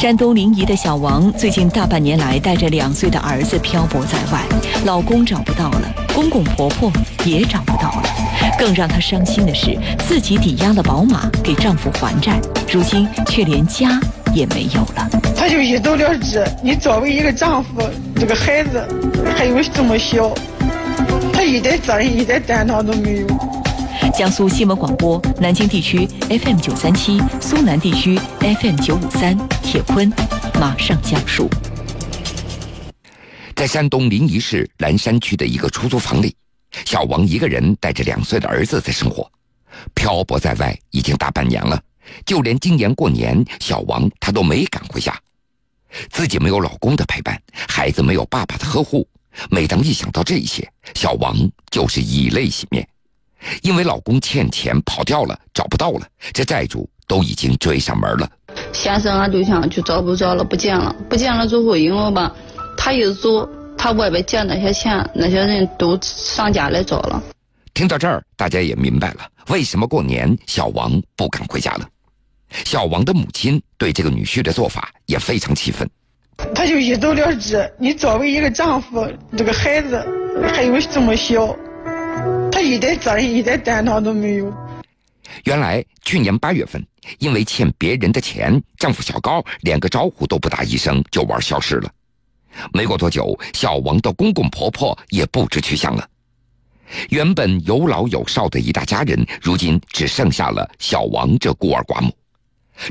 山东临沂的小王最近大半年来带着两岁的儿子漂泊在外，老公找不到了，公公婆婆也找不到了。更让她伤心的是，自己抵押了宝马给丈夫还债，如今却连家也没有了。他就一走了之，你作为一个丈夫，这个孩子还有这么小，他一点责任、一点担当都没有。江苏新闻广播南京地区 FM 九三七，苏南地区 FM 九五三，铁坤马上讲述。在山东临沂市兰山区的一个出租房里，小王一个人带着两岁的儿子在生活，漂泊在外已经大半年了，就连今年过年，小王他都没敢回家。自己没有老公的陪伴，孩子没有爸爸的呵护，每当一想到这些，小王就是以泪洗面。因为老公欠钱跑掉了，找不到了，这债主都已经追上门了。先生俺对象就找不着了，不见了，不见了之后，因为吧，他一走，他外边借那些钱，那些人都上家来找了。听到这儿，大家也明白了，为什么过年小王不敢回家了。小王的母亲对这个女婿的做法也非常气愤。他就一走了之，你作为一个丈夫，这个孩子还有这么小。一点责任、一点担当都没有。原来去年八月份，因为欠别人的钱，丈夫小高连个招呼都不打一声就玩消失了。没过多久，小王的公公婆婆也不知去向了。原本有老有少的一大家人，如今只剩下了小王这孤儿寡母，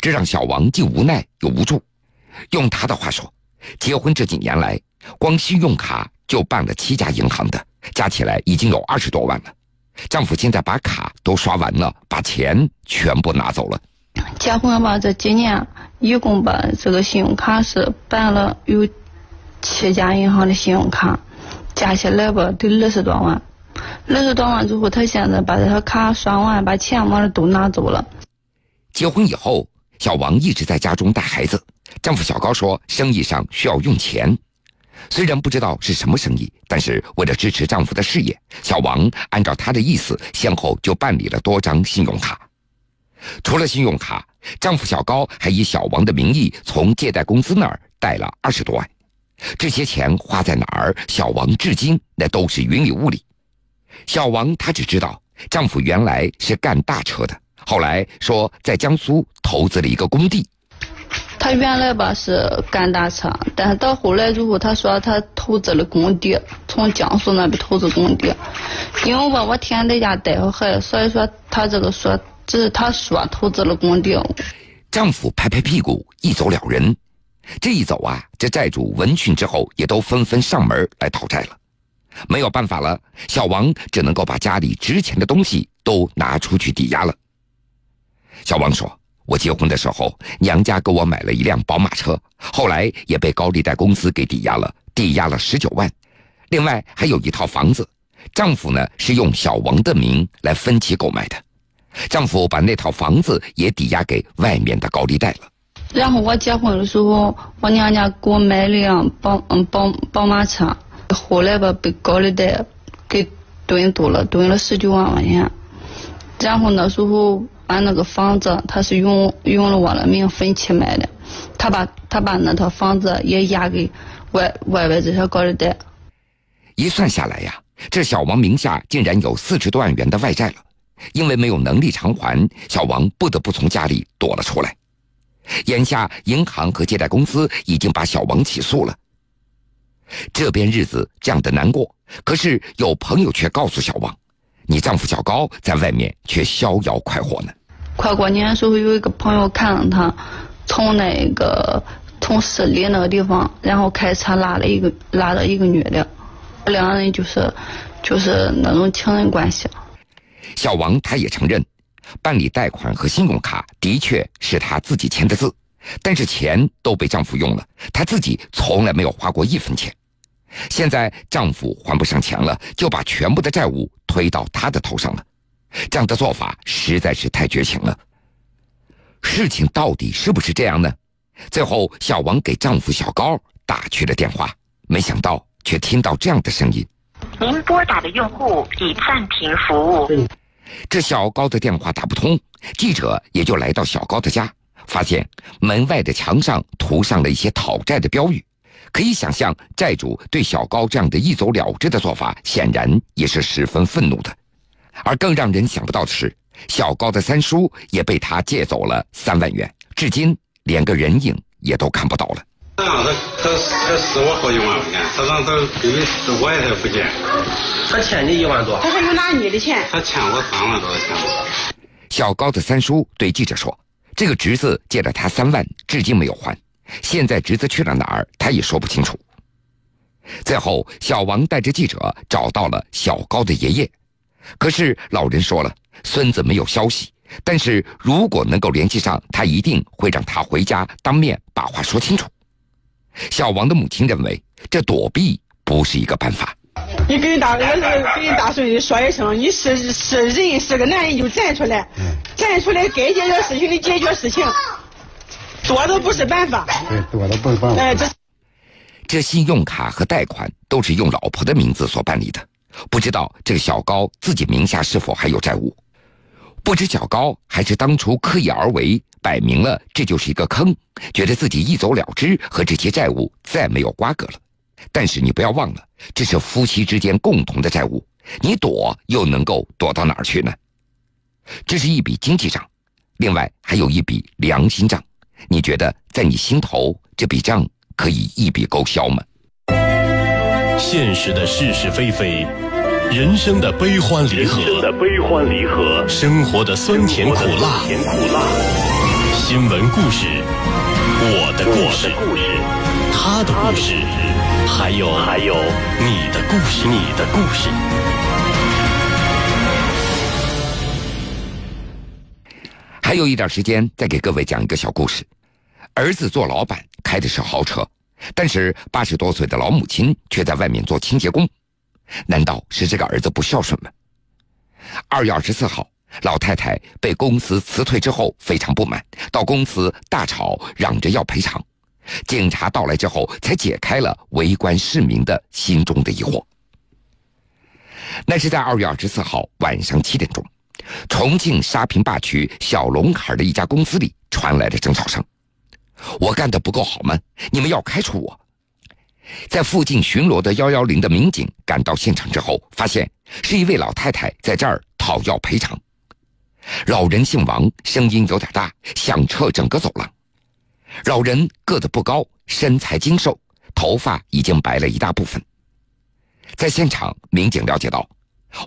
这让小王既无奈又无助。用他的话说，结婚这几年来，光信用卡就办了七家银行的。加起来已经有二十多万了，丈夫现在把卡都刷完了，把钱全部拿走了。结婚吧，这几年一共把这个信用卡是办了有七家银行的信用卡，加起来吧得二十多万。二十多万之后，他现在把这些卡刷完，把钱完了都拿走了。结婚以后，小王一直在家中带孩子，丈夫小高说生意上需要用钱。虽然不知道是什么生意，但是为了支持丈夫的事业，小王按照他的意思，先后就办理了多张信用卡。除了信用卡，丈夫小高还以小王的名义从借贷公司那儿贷了二十多万。这些钱花在哪儿，小王至今那都是云里雾里。小王她只知道，丈夫原来是干大车的，后来说在江苏投资了一个工地。他原来吧是干大车，但是到后来之后，他说他投资了工地，从江苏那边投资工地。因为吧，我天天在家带着孩，所以说他这个说只是他说投资了工地。丈夫拍拍屁股一走了人，这一走啊，这债主闻讯之后也都纷纷上门来讨债了。没有办法了，小王只能够把家里值钱的东西都拿出去抵押了。小王说。我结婚的时候，娘家给我买了一辆宝马车，后来也被高利贷公司给抵押了，抵押了十九万。另外还有一套房子，丈夫呢是用小王的名来分期购买的，丈夫把那套房子也抵押给外面的高利贷了。然后我结婚的时候，我娘家给我买了辆宝嗯宝宝马车，后来吧被高利贷给蹲住了，蹲了十九万块钱。然后那时候。俺那个房子，他是用用了我的名分期买的，他把他把那套房子也押给外外边这些高利贷。一算下来呀，这小王名下竟然有四十多万元的外债了。因为没有能力偿还，小王不得不从家里躲了出来。眼下银行和借贷公司已经把小王起诉了。这边日子这样的难过，可是有朋友却告诉小王。你丈夫小高在外面却逍遥快活呢。快过年的时候，有一个朋友看到他从那个从市里那个地方，然后开车拉了一个拉了一个女的，两个人就是就是那种情人关系。小王他也承认，办理贷款和信用卡的确是他自己签的字，但是钱都被丈夫用了，他自己从来没有花过一分钱。现在丈夫还不上钱了，就把全部的债务推到她的头上了，这样的做法实在是太绝情了。事情到底是不是这样呢？最后，小王给丈夫小高打去了电话，没想到却听到这样的声音：“您拨打的用户已暂停服务。”这小高的电话打不通，记者也就来到小高的家，发现门外的墙上涂上了一些讨债的标语。可以想象，债主对小高这样的一走了之的做法，显然也是十分愤怒的。而更让人想不到的是，小高的三叔也被他借走了三万元，至今连个人影也都看不到了。他他他他死我好几万块钱，他让他因为是我也他不借，他欠你一万多，他还有拿你的钱，他欠我三万多的钱。小高的三叔对记者说：“这个侄子借了他三万，至今没有还。”现在侄子去了哪儿，他也说不清楚。最后，小王带着记者找到了小高的爷爷，可是老人说了，孙子没有消息。但是如果能够联系上，他一定会让他回家当面把话说清楚。小王的母亲认为，这躲避不是一个办法。你跟大儿子、跟大孙子说一声，你是是人，是个男人就站出来，站出来该解决事情的解决事情。多的不是办法，对，躲都不是办法。哎，这这信用卡和贷款都是用老婆的名字所办理的，不知道这个小高自己名下是否还有债务？不知小高还是当初刻意而为，摆明了这就是一个坑，觉得自己一走了之，和这些债务再没有瓜葛了。但是你不要忘了，这是夫妻之间共同的债务，你躲又能够躲到哪儿去呢？这是一笔经济账，另外还有一笔良心账。你觉得在你心头这笔账可以一笔勾销吗？现实的是是非非，人生的悲欢离合，人生的悲欢离合，生活的酸甜苦辣，酸甜苦辣。新闻故事，我的故事，他的故事，还有还有你的故事，你的故事。还有一点时间，再给各位讲一个小故事。儿子做老板，开的是豪车，但是八十多岁的老母亲却在外面做清洁工。难道是这个儿子不孝顺吗？二月二十四号，老太太被公司辞退之后非常不满，到公司大吵，嚷着要赔偿。警察到来之后，才解开了围观市民的心中的疑惑。那是在二月二十四号晚上七点钟。重庆沙坪坝区小龙坎的一家公司里传来的争吵声：“我干的不够好吗？你们要开除我？”在附近巡逻的幺幺零的民警赶到现场之后，发现是一位老太太在这儿讨要赔偿。老人姓王，声音有点大，响彻整个走廊。老人个子不高，身材精瘦，头发已经白了一大部分。在现场，民警了解到。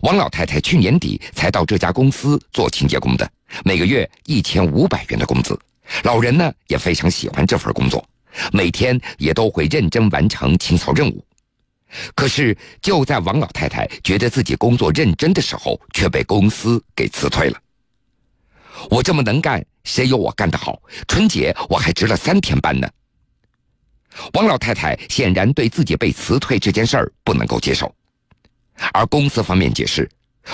王老太太去年底才到这家公司做清洁工的，每个月一千五百元的工资。老人呢也非常喜欢这份工作，每天也都会认真完成清扫任务。可是就在王老太太觉得自己工作认真的时候，却被公司给辞退了。我这么能干，谁有我干得好？春节我还值了三天班呢。王老太太显然对自己被辞退这件事儿不能够接受。而公司方面解释，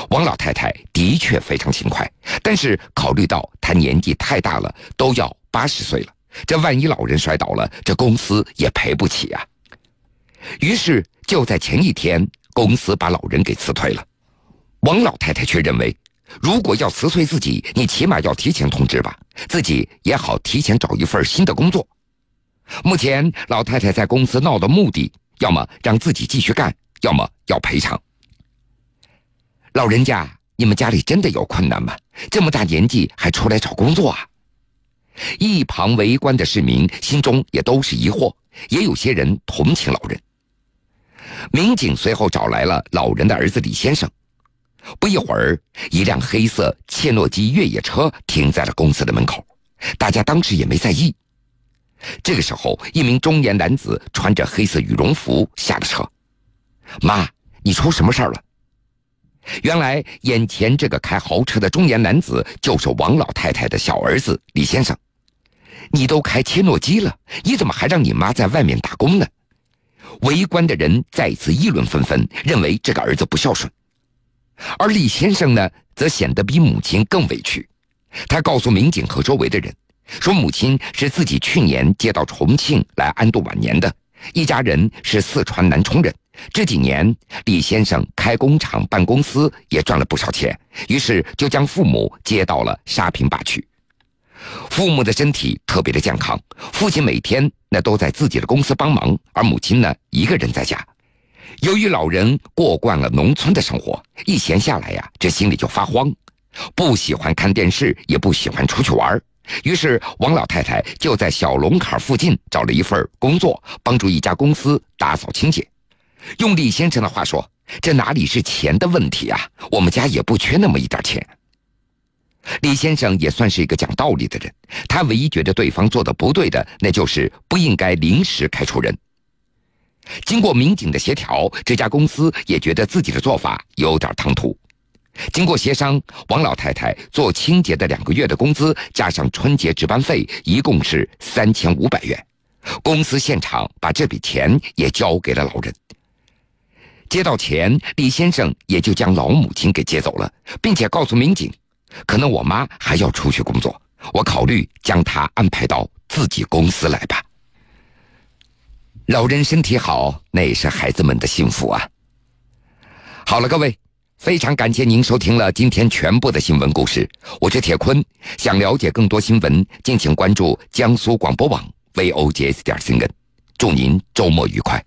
王老太太的确非常勤快，但是考虑到她年纪太大了，都要八十岁了，这万一老人摔倒了，这公司也赔不起啊。于是就在前一天，公司把老人给辞退了。王老太太却认为，如果要辞退自己，你起码要提前通知吧，自己也好提前找一份新的工作。目前老太太在公司闹的目的，要么让自己继续干，要么要赔偿。老人家，你们家里真的有困难吗？这么大年纪还出来找工作啊？一旁围观的市民心中也都是疑惑，也有些人同情老人。民警随后找来了老人的儿子李先生。不一会儿，一辆黑色切诺基越野车停在了公司的门口，大家当时也没在意。这个时候，一名中年男子穿着黑色羽绒服下了车。妈，你出什么事儿了？原来，眼前这个开豪车的中年男子就是王老太太的小儿子李先生。你都开切诺基了，你怎么还让你妈在外面打工呢？围观的人再次议论纷纷，认为这个儿子不孝顺。而李先生呢，则显得比母亲更委屈。他告诉民警和周围的人，说母亲是自己去年接到重庆来安度晚年的，一家人是四川南充人。这几年，李先生开工厂办公司也赚了不少钱，于是就将父母接到了沙坪坝去。父母的身体特别的健康，父亲每天那都在自己的公司帮忙，而母亲呢一个人在家。由于老人过惯了农村的生活，一闲下来呀，这心里就发慌，不喜欢看电视，也不喜欢出去玩。于是王老太太就在小龙坎附近找了一份工作，帮助一家公司打扫清洁。用李先生的话说：“这哪里是钱的问题啊？我们家也不缺那么一点钱。”李先生也算是一个讲道理的人，他唯一觉得对方做的不对的，那就是不应该临时开除人。经过民警的协调，这家公司也觉得自己的做法有点唐突。经过协商，王老太太做清洁的两个月的工资加上春节值班费，一共是三千五百元。公司现场把这笔钱也交给了老人。接到钱，李先生也就将老母亲给接走了，并且告诉民警，可能我妈还要出去工作，我考虑将她安排到自己公司来吧。老人身体好，那也是孩子们的幸福啊。好了，各位，非常感谢您收听了今天全部的新闻故事，我是铁坤。想了解更多新闻，敬请关注江苏广播网 v o j s 点 cn。祝您周末愉快。